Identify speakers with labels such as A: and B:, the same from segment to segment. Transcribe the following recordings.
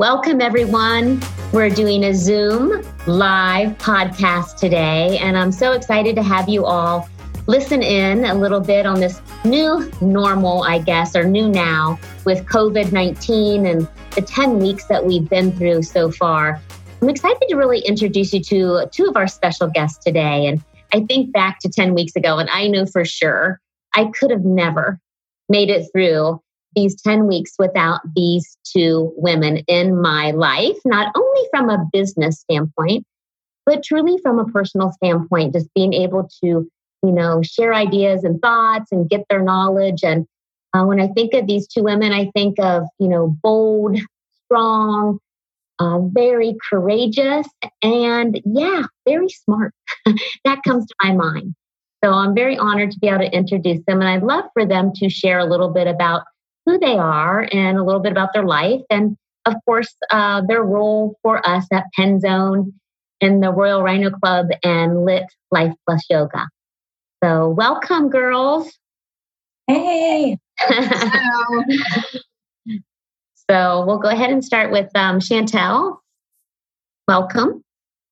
A: Welcome, everyone. We're doing a Zoom live podcast today, and I'm so excited to have you all listen in a little bit on this new normal, I guess, or new now with COVID 19 and the 10 weeks that we've been through so far. I'm excited to really introduce you to two of our special guests today. And I think back to 10 weeks ago, and I know for sure I could have never made it through these 10 weeks without these two women in my life, not only from a business standpoint, but truly from a personal standpoint, just being able to, you know, share ideas and thoughts and get their knowledge. And uh, when I think of these two women, I think of, you know, bold, strong, uh, very courageous, and yeah, very smart. that comes to my mind. So I'm very honored to be able to introduce them. And I'd love for them to share a little bit about who they are and a little bit about their life. And of course, uh, their role for us at Penzone in the Royal Rhino Club and Lit Life Plus Yoga. So, welcome, girls.
B: Hey.
A: so, we'll go ahead and start with um, Chantel. Welcome.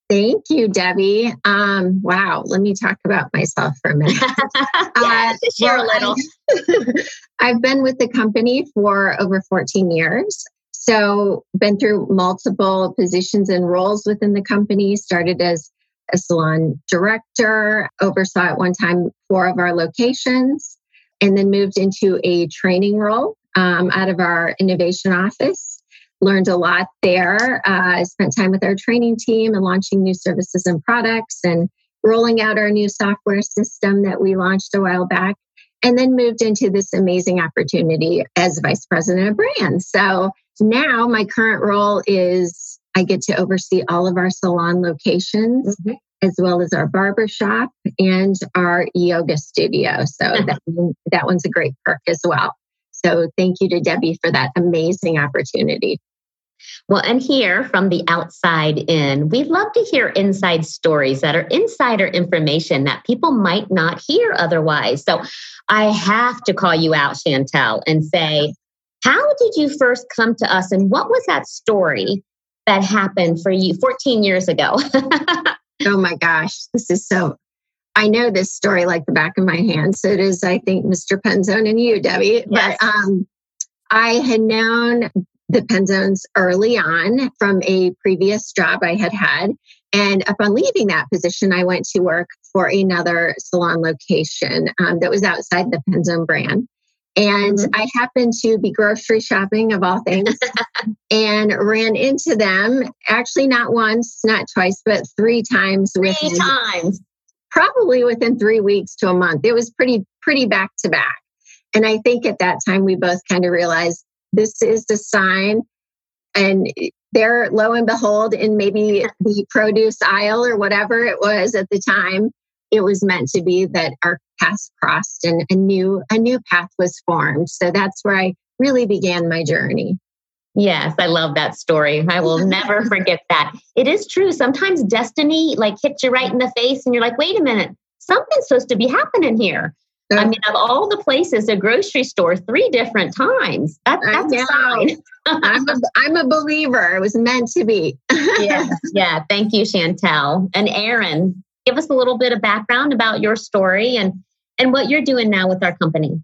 B: Thank you, Debbie. Um, wow, let me talk about myself for a minute.
A: yeah, uh, share well, a little.
B: I've been with the company for over 14 years. So, been through multiple positions and roles within the company. Started as a salon director, oversaw at one time four of our locations, and then moved into a training role um, out of our innovation office learned a lot there. Uh, I spent time with our training team and launching new services and products and rolling out our new software system that we launched a while back. And then moved into this amazing opportunity as vice president of brand. So now my current role is I get to oversee all of our salon locations. Mm-hmm. As well as our barber shop and our yoga studio. So that, that one's a great perk as well. So thank you to Debbie for that amazing opportunity.
A: Well, and here from the outside in, we'd love to hear inside stories that are insider information that people might not hear otherwise. So I have to call you out, Chantel, and say, how did you first come to us and what was that story that happened for you 14 years ago?
B: oh my gosh, this is so. I know this story like the back of my hand. So it is, I think, Mr. Penzone and you, Debbie. Yes. But um, I had known the Penzones early on from a previous job I had had. And upon leaving that position, I went to work for another salon location um, that was outside the Penzone brand. And mm-hmm. I happened to be grocery shopping of all things and ran into them actually not once, not twice, but three times.
A: Three within, times.
B: Probably within three weeks to a month. It was pretty, pretty back to back. And I think at that time we both kind of realized this is the sign. And there, lo and behold, in maybe the produce aisle or whatever it was at the time, it was meant to be that our paths crossed and a new a new path was formed. So that's where I really began my journey.
A: Yes, I love that story. I will never forget that. It is true. Sometimes destiny like hits you right in the face and you're like, wait a minute, something's supposed to be happening here. I mean, of all the places, a grocery store three different times. That, that's a sign.
B: I'm, a, I'm a believer. It was meant to be.
A: yeah, yeah. Thank you, Chantel and Erin. Give us a little bit of background about your story and and what you're doing now with our company.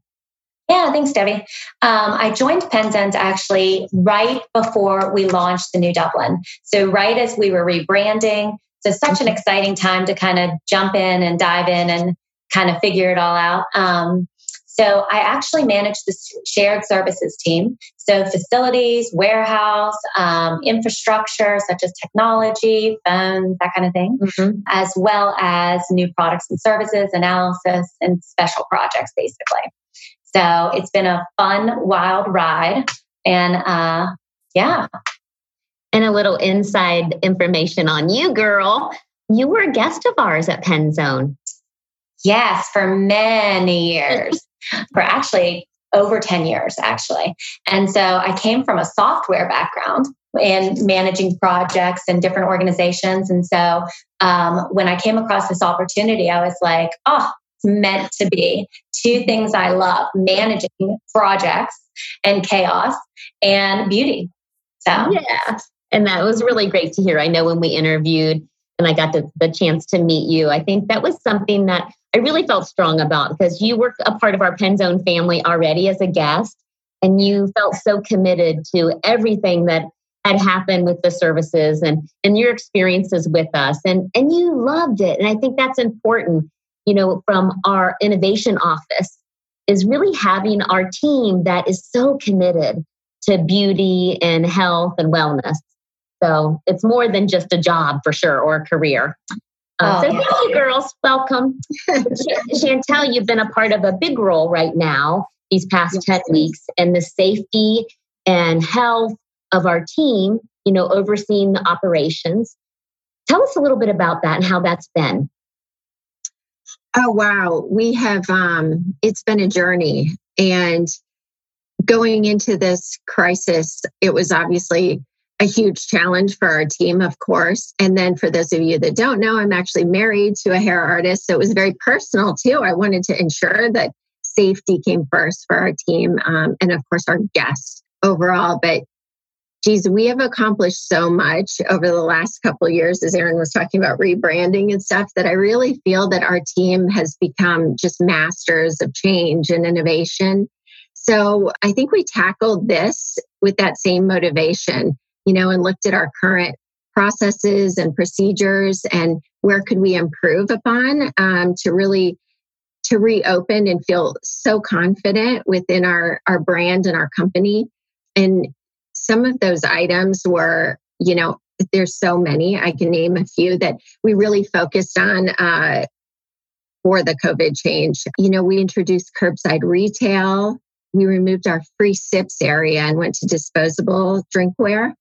C: Yeah, thanks, Debbie. Um, I joined Penzone actually right before we launched the new Dublin. So right as we were rebranding. So such an exciting time to kind of jump in and dive in and kind of figure it all out. Um, so I actually manage the shared services team. So facilities, warehouse, um, infrastructure such as technology, phones, that kind of thing, mm-hmm. as well as new products and services, analysis, and special projects, basically. So it's been a fun, wild ride. And uh, yeah.
A: And a little inside information on you, girl. You were a guest of ours at Penzone.
C: Yes, for many years, for actually over 10 years, actually. And so I came from a software background in managing projects and different organizations. And so um, when I came across this opportunity, I was like, oh, it's meant to be. Two things I love managing projects and chaos and beauty. So,
A: yeah. And that was really great to hear. I know when we interviewed and I got the, the chance to meet you, I think that was something that I really felt strong about because you were a part of our Penzone family already as a guest. And you felt so committed to everything that had happened with the services and, and your experiences with us. And, and you loved it. And I think that's important, you know, from our innovation office is really having our team that is so committed to beauty and health and wellness. So it's more than just a job for sure or a career. Uh, oh, so thank you, girls. Welcome. Chantel, you've been a part of a big role right now these past yes. 10 weeks and the safety and health of our team, you know, overseeing the operations. Tell us a little bit about that and how that's been.
B: Oh wow, we have um it's been a journey and going into this crisis it was obviously a huge challenge for our team of course. And then for those of you that don't know I'm actually married to a hair artist so it was very personal too. I wanted to ensure that safety came first for our team um, and of course our guests overall. But geez, we have accomplished so much over the last couple years, as Erin was talking about rebranding and stuff, that I really feel that our team has become just masters of change and innovation. So I think we tackled this with that same motivation, you know, and looked at our current processes and procedures and where could we improve upon um, to really to reopen and feel so confident within our our brand and our company and some of those items were, you know, there's so many. I can name a few that we really focused on uh, for the COVID change. You know, we introduced curbside retail. We removed our free sips area and went to disposable drinkware.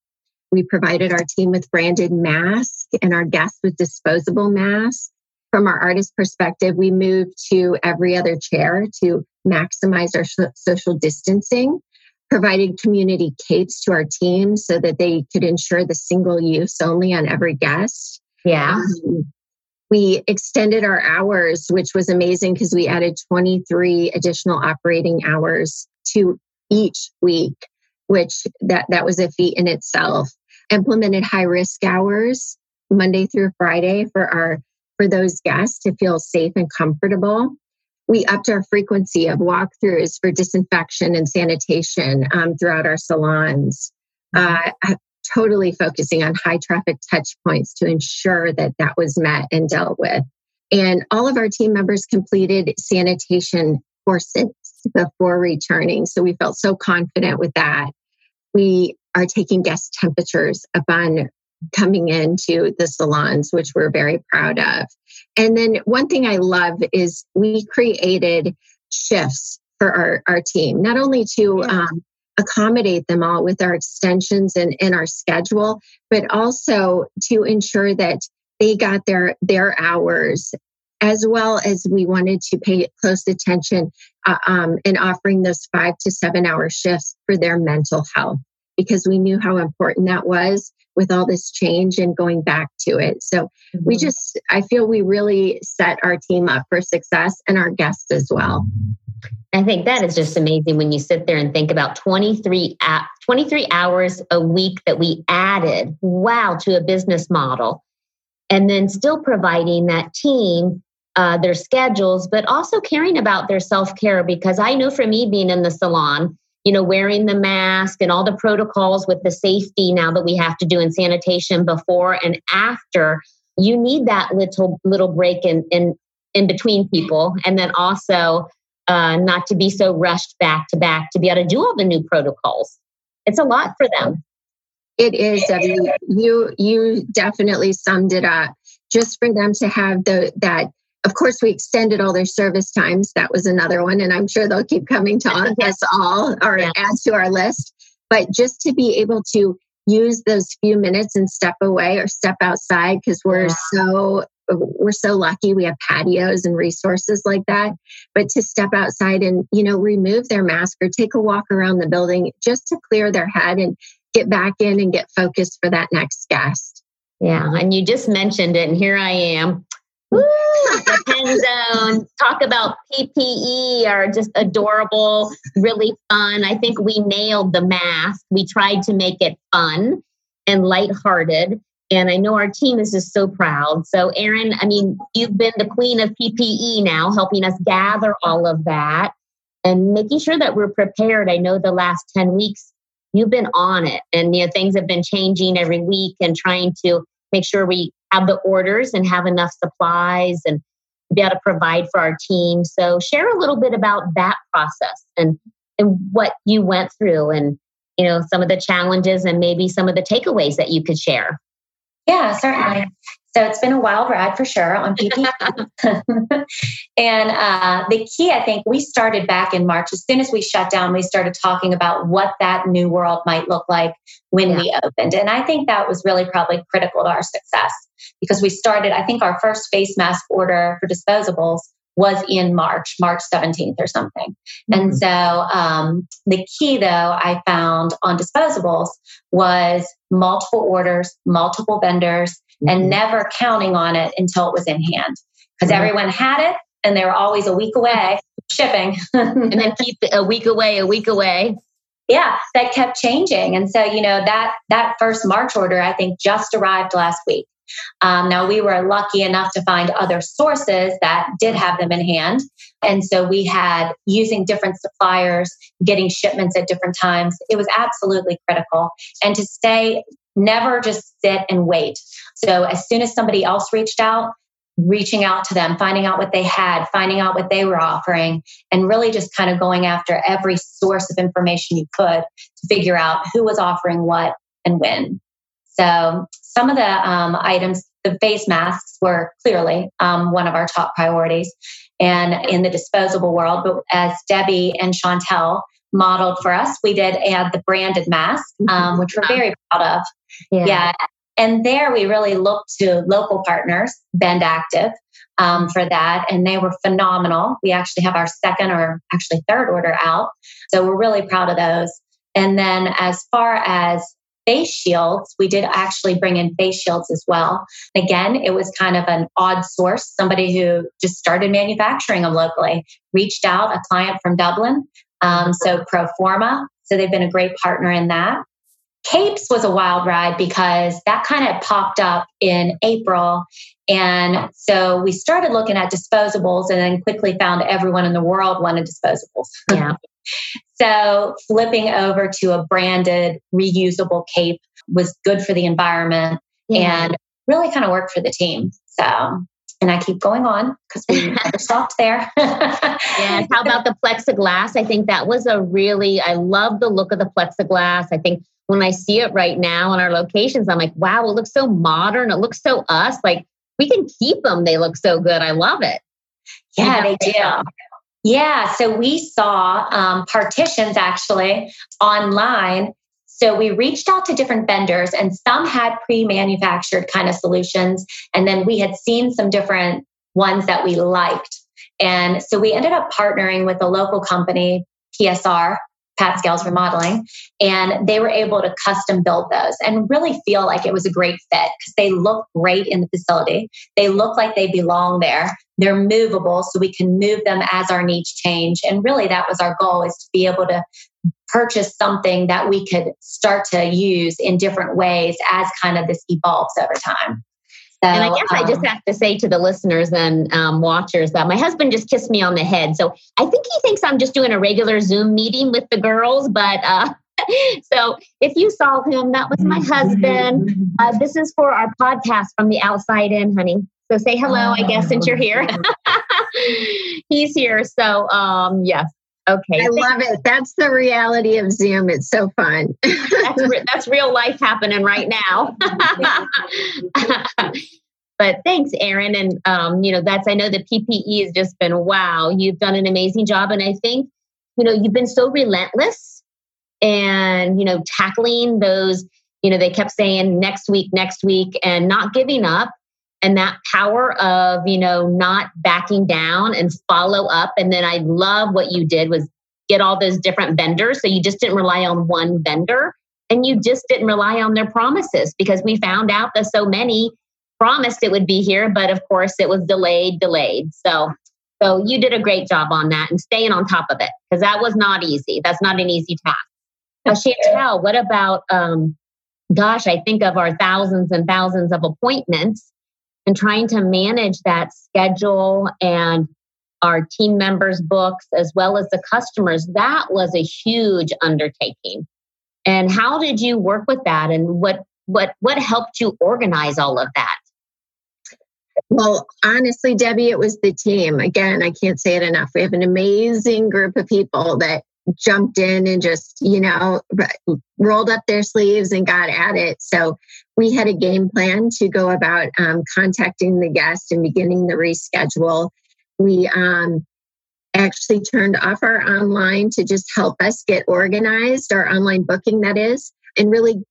B: We provided our team with branded masks and our guests with disposable masks. From our artist perspective, we moved to every other chair to maximize our social distancing provided community capes to our team so that they could ensure the single use only on every guest.
A: Yeah. Um,
B: we extended our hours, which was amazing because we added 23 additional operating hours to each week, which that, that was a feat in itself. Implemented high risk hours Monday through Friday for our for those guests to feel safe and comfortable we upped our frequency of walkthroughs for disinfection and sanitation um, throughout our salons, uh, totally focusing on high traffic touch points to ensure that that was met and dealt with. And all of our team members completed sanitation courses before returning. So we felt so confident with that. We are taking guest temperatures upon coming into the salons, which we're very proud of. And then one thing I love is we created shifts for our, our team, not only to um, accommodate them all with our extensions and, and our schedule, but also to ensure that they got their their hours as well as we wanted to pay close attention uh, um, in offering those five to seven hour shifts for their mental health because we knew how important that was with all this change and going back to it. So mm-hmm. we just, I feel we really set our team up for success and our guests as well.
A: I think that is just amazing when you sit there and think about 23, 23 hours a week that we added, wow, to a business model. And then still providing that team uh, their schedules, but also caring about their self care. Because I know for me being in the salon, you know, wearing the mask and all the protocols with the safety now that we have to do in sanitation before and after, you need that little little break in in, in between people, and then also uh, not to be so rushed back to back to be able to do all the new protocols. It's a lot for them.
B: It is. I mean, you you definitely summed it up. Just for them to have the that of course, we extended all their service times. That was another one. And I'm sure they'll keep coming to us all or yeah. add to our list. But just to be able to use those few minutes and step away or step outside because we're yeah. so we're so lucky we have patios and resources like that but to step outside and you know remove their mask or take a walk around the building just to clear their head and get back in and get focused for that next guest
A: yeah and you just mentioned it and here i am Penzone. Talk about PPE are just adorable, really fun. I think we nailed the mask. We tried to make it fun and lighthearted. And I know our team is just so proud. So, Erin, I mean, you've been the queen of PPE now, helping us gather all of that and making sure that we're prepared. I know the last 10 weeks you've been on it and you know things have been changing every week and trying to make sure we have the orders and have enough supplies and be able to provide for our team. So share a little bit about that process and and what you went through and you know some of the challenges and maybe some of the takeaways that you could share.
C: Yeah, certainly. So it's been a wild ride for sure on PP. and uh, the key, I think, we started back in March. As soon as we shut down, we started talking about what that new world might look like when yeah. we opened. And I think that was really probably critical to our success because we started, I think, our first face mask order for disposables was in March, March 17th or something. Mm-hmm. And so um, the key, though, I found on disposables was multiple orders, multiple vendors, mm-hmm. and never counting on it until it was in hand because mm-hmm. everyone had it and they were always a week away shipping.
A: and then keep a week away, a week away.
C: Yeah, that kept changing. And so, you know, that that first March order I think just arrived last week. Um, now, we were lucky enough to find other sources that did have them in hand. And so we had using different suppliers, getting shipments at different times. It was absolutely critical. And to stay, never just sit and wait. So as soon as somebody else reached out, reaching out to them, finding out what they had, finding out what they were offering, and really just kind of going after every source of information you could to figure out who was offering what and when. So some of the um, items, the face masks were clearly um, one of our top priorities and in the disposable world. But as Debbie and Chantel modeled for us, we did add the branded mask, um, which we're very proud of. Yeah. yeah. And there we really looked to local partners, Bend Active, um, for that. And they were phenomenal. We actually have our second or actually third order out. So we're really proud of those. And then as far as face shields, we did actually bring in face shields as well. Again, it was kind of an odd source, somebody who just started manufacturing them locally, reached out, a client from Dublin. Um, so Proforma, so they've been a great partner in that. Capes was a wild ride because that kind of popped up in April. And so we started looking at disposables and then quickly found everyone in the world wanted disposables.
A: Yeah.
C: So flipping over to a branded reusable cape was good for the environment yeah. and really kind of worked for the team. So, and I keep going on because we never stopped there.
A: yeah. How about the plexiglass? I think that was a really, I love the look of the plexiglass. I think when I see it right now in our locations, I'm like, wow, it looks so modern. It looks so us. Like we can keep them. They look so good. I love it.
C: Yeah, you they do. Yeah, so we saw um, partitions actually online. So we reached out to different vendors, and some had pre manufactured kind of solutions. And then we had seen some different ones that we liked. And so we ended up partnering with a local company, PSR, Pat Scales Remodeling, and they were able to custom build those and really feel like it was a great fit because they look great in the facility. They look like they belong there. They're movable, so we can move them as our needs change. And really, that was our goal: is to be able to purchase something that we could start to use in different ways as kind of this evolves over time.
A: So, and I guess um, I just um, have to say to the listeners and um, watchers that my husband just kissed me on the head. So I think he thinks I'm just doing a regular Zoom meeting with the girls. But uh, so if you saw him, that was my husband. Uh, this is for our podcast from the outside in, honey. So say hello, I guess, since you're here. He's here. So um, yes, Okay.
B: I love it. That's the reality of Zoom. It's so fun.
A: that's, re- that's real life happening right now. but thanks, Erin. And, um, you know, that's, I know the PPE has just been wow. You've done an amazing job. And I think, you know, you've been so relentless and, you know, tackling those, you know, they kept saying next week, next week, and not giving up and that power of you know not backing down and follow up and then i love what you did was get all those different vendors so you just didn't rely on one vendor and you just didn't rely on their promises because we found out that so many promised it would be here, but of course it was delayed, delayed. So, so you did a great job on that and staying on top of it because that was not easy. That's not an easy task. Now, Chantel, what about, um, gosh, I think of our thousands and thousands of appointments and trying to manage that schedule and our team members' books as well as the customers. That was a huge undertaking. And how did you work with that? And what what what helped you organize all of that?
B: Well, honestly, Debbie, it was the team. Again, I can't say it enough. We have an amazing group of people that jumped in and just, you know, rolled up their sleeves and got at it. So we had a game plan to go about um, contacting the guest and beginning the reschedule. We um, actually turned off our online to just help us get organized, our online booking, that is, and really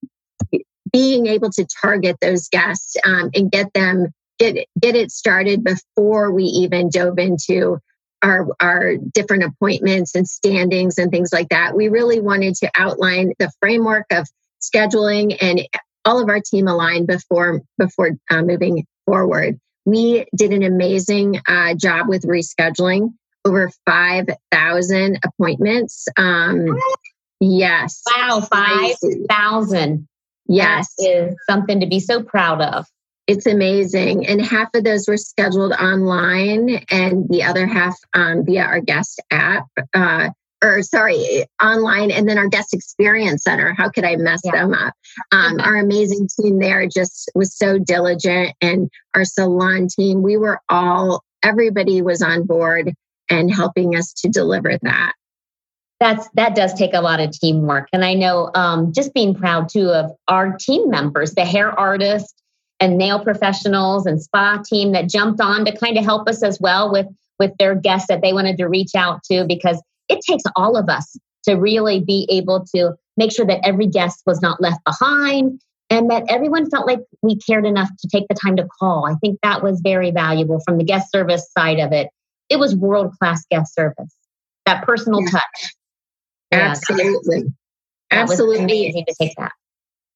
B: being able to target those guests um, and get them get get it started before we even dove into our our different appointments and standings and things like that. We really wanted to outline the framework of scheduling and all of our team aligned before before uh, moving forward. We did an amazing uh, job with rescheduling over five thousand appointments. Um, yes,
A: wow, five thousand.
B: Yes,
A: that is something to be so proud of.
B: It's amazing. And half of those were scheduled online, and the other half um, via our guest app. Uh, or sorry, online, and then our guest experience center. How could I mess yeah. them up? Um, our amazing team there just was so diligent, and our salon team. We were all, everybody was on board and helping us to deliver that
A: that's that does take a lot of teamwork and i know um, just being proud too of our team members the hair artist and nail professionals and spa team that jumped on to kind of help us as well with with their guests that they wanted to reach out to because it takes all of us to really be able to make sure that every guest was not left behind and that everyone felt like we cared enough to take the time to call. I think that was very valuable from the guest service side of it. It was world class guest service, that personal yeah. touch.
B: Absolutely.
A: That
B: Absolutely.
A: amazing to take that.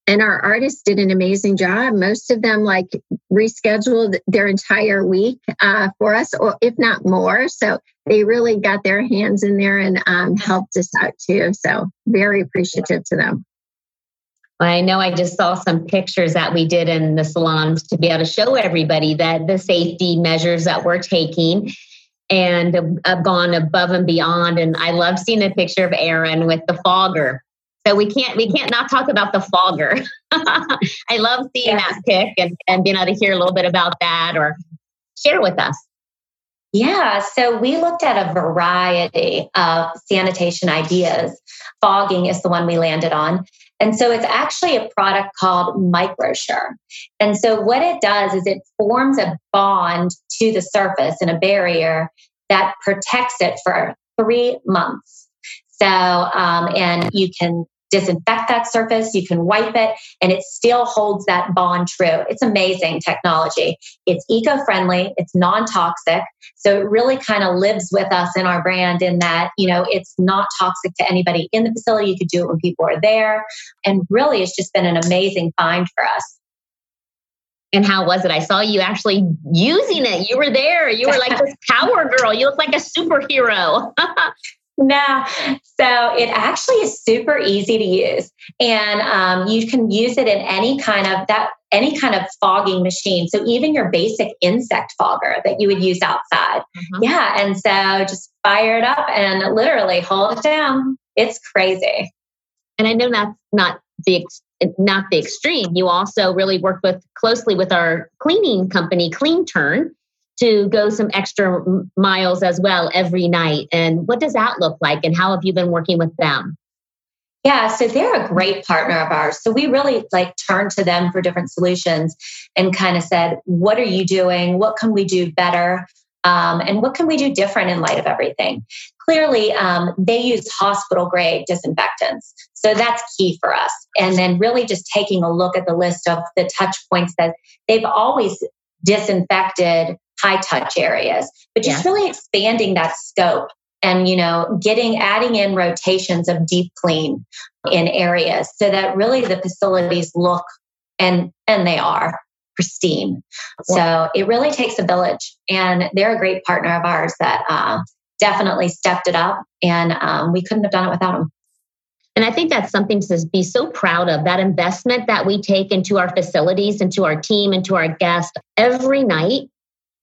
B: And our artists did an amazing job. Most of them like rescheduled their entire week uh, for us, or if not more. So they really got their hands in there and um, helped us out too. So very appreciative to them.
A: I know I just saw some pictures that we did in the salons to be able to show everybody that the safety measures that we're taking and have gone above and beyond. And I love seeing a picture of Erin with the fogger. So we can't we can't not talk about the fogger. I love seeing yes. that pic and, and being able to hear a little bit about that or share with us.
C: Yeah, so we looked at a variety of sanitation ideas. Fogging is the one we landed on. And so it's actually a product called MicroSure. And so what it does is it forms a bond to the surface and a barrier that protects it for three months. So, um, and you can disinfect that surface, you can wipe it, and it still holds that bond true. It's amazing technology. It's eco friendly, it's non toxic. So it really kind of lives with us in our brand in that, you know, it's not toxic to anybody in the facility. You could do it when people are there. And really, it's just been an amazing find for us.
A: And how was it? I saw you actually using it. You were there. You were like this power girl. You look like a superhero.
C: No, so it actually is super easy to use, and um, you can use it in any kind of that any kind of fogging machine. So even your basic insect fogger that you would use outside, mm-hmm. yeah. And so just fire it up and literally hold it down. It's crazy.
A: And I know that's not the not the extreme. You also really work with closely with our cleaning company, Clean Turn to go some extra miles as well every night. And what does that look like? And how have you been working with them?
C: Yeah, so they're a great partner of ours. So we really like turned to them for different solutions and kind of said, what are you doing? What can we do better? Um, and what can we do different in light of everything? Clearly, um, they use hospital grade disinfectants. So that's key for us. And then really just taking a look at the list of the touch points that they've always disinfected high touch areas, but just yeah. really expanding that scope and you know getting adding in rotations of deep clean in areas so that really the facilities look and and they are pristine. So it really takes a village, and they're a great partner of ours that uh, definitely stepped it up, and um, we couldn't have done it without them.
A: And I think that's something to be so proud of that investment that we take into our facilities, into our team, into our guests every night,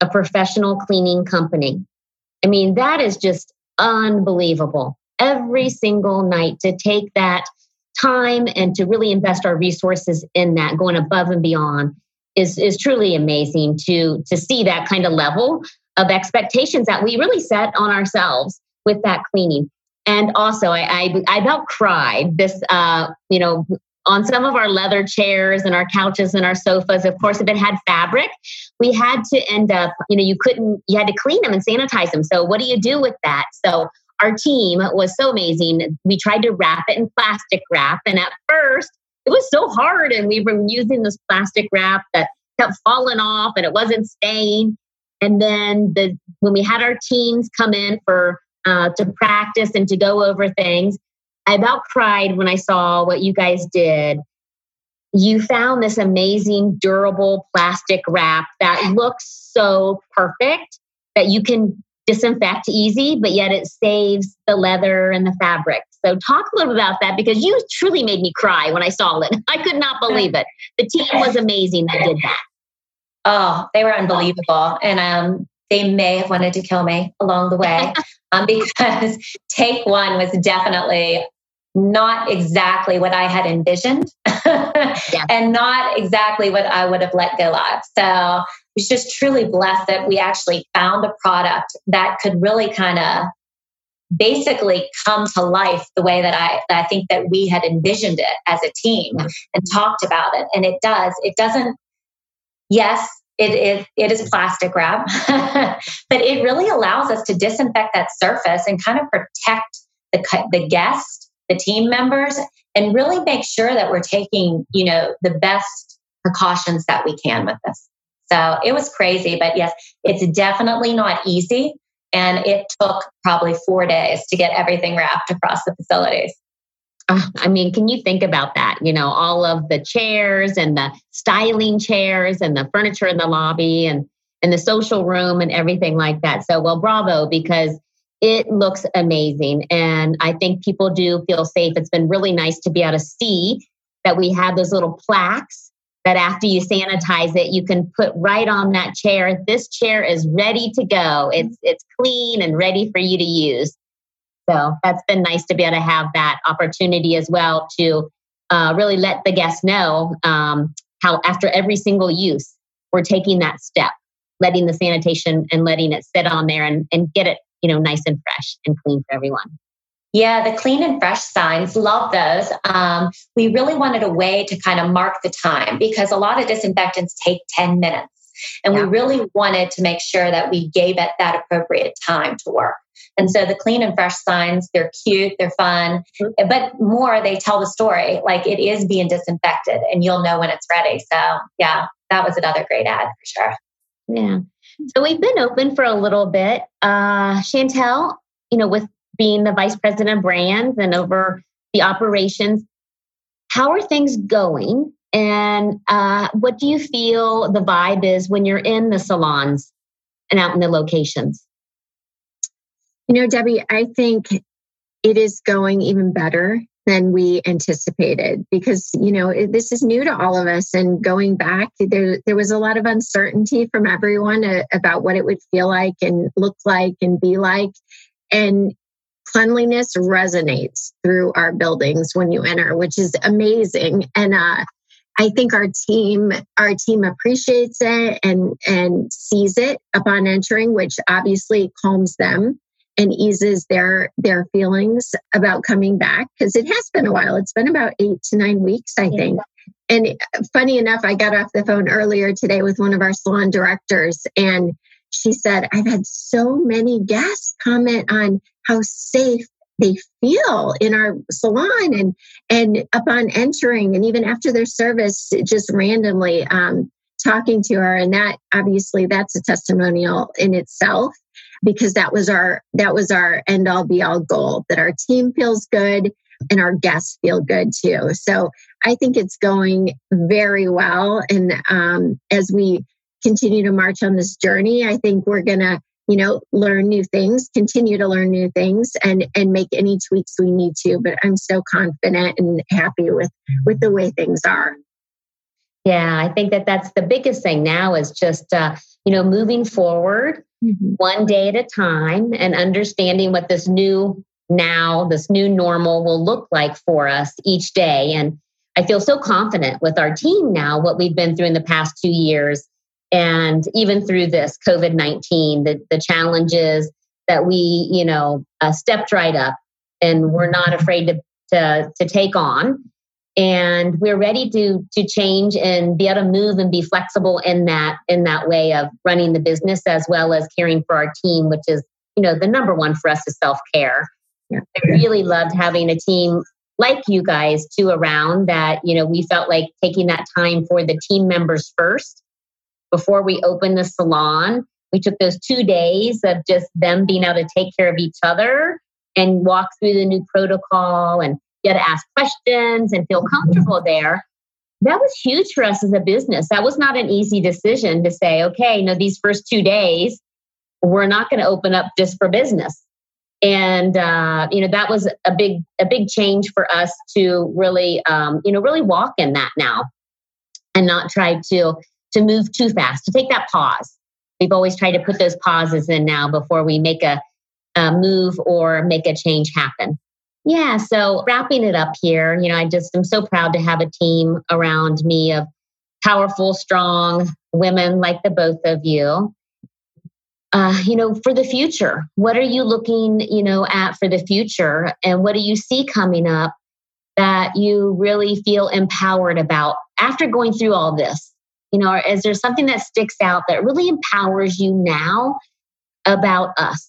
A: a professional cleaning company. I mean, that is just unbelievable. Every single night to take that time and to really invest our resources in that, going above and beyond is, is truly amazing to, to see that kind of level of expectations that we really set on ourselves with that cleaning. And also, I, I, I about cried this, uh, you know, on some of our leather chairs and our couches and our sofas. Of course, if it had fabric, we had to end up, you know, you couldn't, you had to clean them and sanitize them. So, what do you do with that? So, our team was so amazing. We tried to wrap it in plastic wrap. And at first, it was so hard. And we were using this plastic wrap that kept falling off and it wasn't staying. And then the when we had our teams come in for uh, to practice and to go over things. I about cried when I saw what you guys did. You found this amazing durable plastic wrap that looks so perfect that you can disinfect easy, but yet it saves the leather and the fabric. So, talk a little bit about that because you truly made me cry when I saw it. I could not believe it. The team was amazing that did that.
C: Oh, they were unbelievable. And um, they may have wanted to kill me along the way um, because take one was definitely not exactly what I had envisioned yeah. and not exactly what I would have let go of. So I was just truly blessed that we actually found a product that could really kind of basically come to life the way that I, that I think that we had envisioned it as a team and talked about it. And it does. It doesn't, yes, it is it is plastic wrap but it really allows us to disinfect that surface and kind of protect the, the guest the team members and really make sure that we're taking you know the best precautions that we can with this so it was crazy but yes it's definitely not easy and it took probably four days to get everything wrapped across the facilities
A: Oh, I mean, can you think about that? You know, all of the chairs and the styling chairs and the furniture in the lobby and and the social room and everything like that. So, well, bravo because it looks amazing and I think people do feel safe. It's been really nice to be able to see that we have those little plaques that after you sanitize it, you can put right on that chair. This chair is ready to go. It's it's clean and ready for you to use. So that's been nice to be able to have that opportunity as well to uh, really let the guests know um, how after every single use, we're taking that step, letting the sanitation and letting it sit on there and, and get it, you know, nice and fresh and clean for everyone.
C: Yeah, the clean and fresh signs, love those. Um, we really wanted a way to kind of mark the time because a lot of disinfectants take 10 minutes. And yeah. we really wanted to make sure that we gave it that appropriate time to work. And so the clean and fresh signs, they're cute, they're fun, mm-hmm. but more they tell the story like it is being disinfected and you'll know when it's ready. So, yeah, that was another great ad for sure.
A: Yeah. So we've been open for a little bit. Uh, Chantel, you know, with being the vice president of brands and over the operations, how are things going? And uh, what do you feel the vibe is when you're in the salons and out in the locations?
B: You know, Debbie, I think it is going even better than we anticipated because you know this is new to all of us. And going back there there was a lot of uncertainty from everyone uh, about what it would feel like and look like and be like. And cleanliness resonates through our buildings when you enter which is amazing. And uh, I think our team our team appreciates it and and sees it upon entering, which obviously calms them and eases their their feelings about coming back because it has been a while. It's been about eight to nine weeks i think. And funny enough i got off the phone earlier today with one of our salon directors and she said i've had so many guests comment on how safe they feel in our salon and and upon entering and even after their service just randomly um, talking to her. And that obviously that's a testimonial in itself because that was our that was our end all be all goal that our team feels good and our guests feel good too. So I think it's going very well. And um, as we continue to march on this journey, I think we're to you know learn new things continue to learn new things and and make any tweaks we need to but i'm so confident and happy with with the way things are
A: yeah i think that that's the biggest thing now is just uh, you know moving forward mm-hmm. one day at a time and understanding what this new now this new normal will look like for us each day and i feel so confident with our team now what we've been through in the past two years and even through this COVID 19, the, the challenges that we, you know, uh, stepped right up and we're not afraid to, to, to take on. And we're ready to, to change and be able to move and be flexible in that, in that way of running the business as well as caring for our team, which is, you know, the number one for us is self care. Yeah. I really loved having a team like you guys too around that, you know, we felt like taking that time for the team members first before we opened the salon. We took those two days of just them being able to take care of each other and walk through the new protocol and get to ask questions and feel comfortable there. That was huge for us as a business. That was not an easy decision to say, okay, you know, these first two days, we're not going to open up just for business. And uh, you know that was a big a big change for us to really um, you know really walk in that now, and not try to to move too fast, to take that pause. We've always tried to put those pauses in now before we make a, a move or make a change happen. Yeah, so wrapping it up here, you know, I just am so proud to have a team around me of powerful, strong women like the both of you. Uh, you know, for the future, what are you looking, you know, at for the future, and what do you see coming up that you really feel empowered about after going through all this? You know, is there something that sticks out that really empowers you now about us?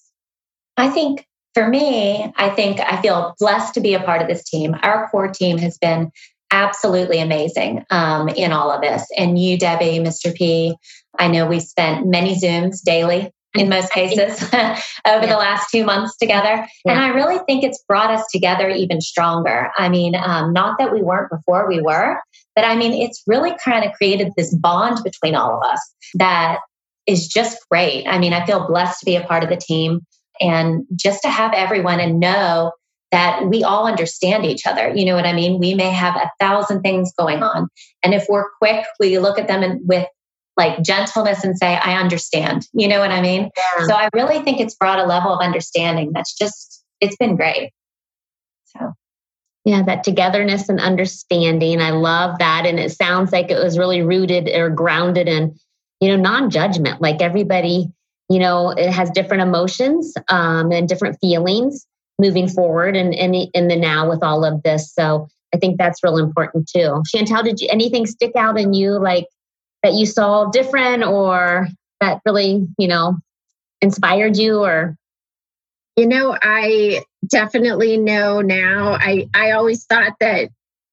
C: I think for me, I think I feel blessed to be a part of this team. Our core team has been absolutely amazing um, in all of this. And you, Debbie, Mr. P, I know we spent many Zooms daily in most cases over yeah. the last two months together. Yeah. And I really think it's brought us together even stronger. I mean, um, not that we weren't before we were, but I mean, it's really kind of created this bond between all of us that is just great. I mean, I feel blessed to be a part of the team and just to have everyone and know that we all understand each other. You know what I mean? We may have a thousand things going on. And if we're quick, we look at them and with like gentleness and say, I understand. You know what I mean? Yeah. So I really think it's brought a level of understanding that's just, it's been great. So.
A: Yeah, that togetherness and understanding. I love that. And it sounds like it was really rooted or grounded in, you know, non judgment. Like everybody, you know, it has different emotions um, and different feelings moving forward and in, in, in the now with all of this. So I think that's real important too. Chantel, did you anything stick out in you like that you saw different or that really, you know, inspired you or
B: you know, I definitely know now. I, I always thought that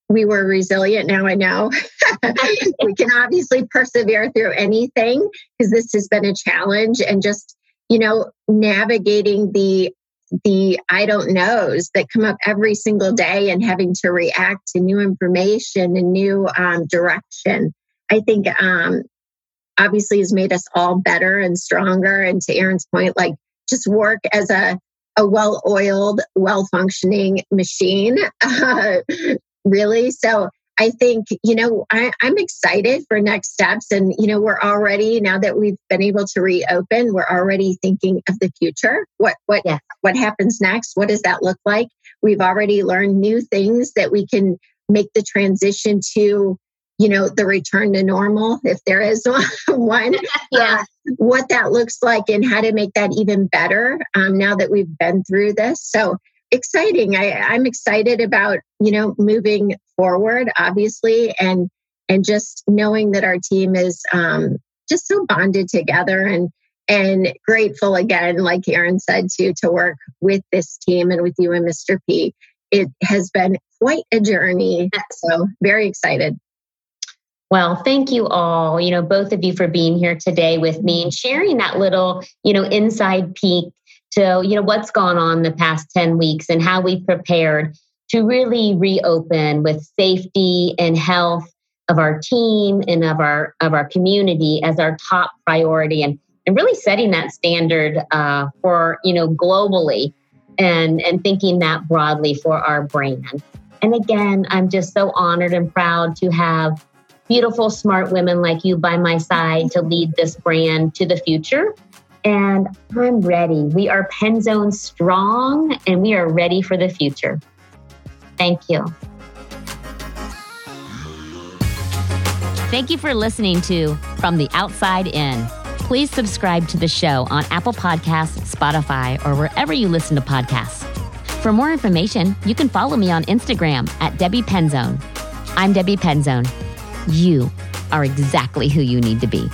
B: we were resilient. Now I know we can obviously persevere through anything because this has been a challenge and just, you know, navigating the the I don't knows that come up every single day and having to react to new information and new um, direction. I think um, obviously has made us all better and stronger. And to Erin's point, like just work as a a well oiled, well functioning machine, uh, really. So I think, you know, I, am excited for next steps. And, you know, we're already, now that we've been able to reopen, we're already thinking of the future. What, what, yeah. what happens next? What does that look like? We've already learned new things that we can make the transition to you know the return to normal if there is one yeah uh, what that looks like and how to make that even better um, now that we've been through this so exciting. I, i'm excited about you know moving forward obviously and and just knowing that our team is um, just so bonded together and and grateful again like Erin said to to work with this team and with you and mr p. It has been quite a journey so very excited.
A: Well, thank you all, you know, both of you for being here today with me and sharing that little, you know, inside peek to, you know, what's gone on the past 10 weeks and how we prepared to really reopen with safety and health of our team and of our of our community as our top priority and and really setting that standard uh, for you know globally and and thinking that broadly for our brand. And again i'm just so honored and proud to have beautiful smart women like you by my side to lead this brand to the future and i'm ready we are penzone strong and we are ready for the future thank you
D: Thank you for listening to From the Outside In. Please subscribe to the show on Apple Podcasts, Spotify, or wherever you listen to podcasts. For more information, you can follow me on Instagram at Debbie Penzone. I'm Debbie Penzone. You are exactly who you need to be.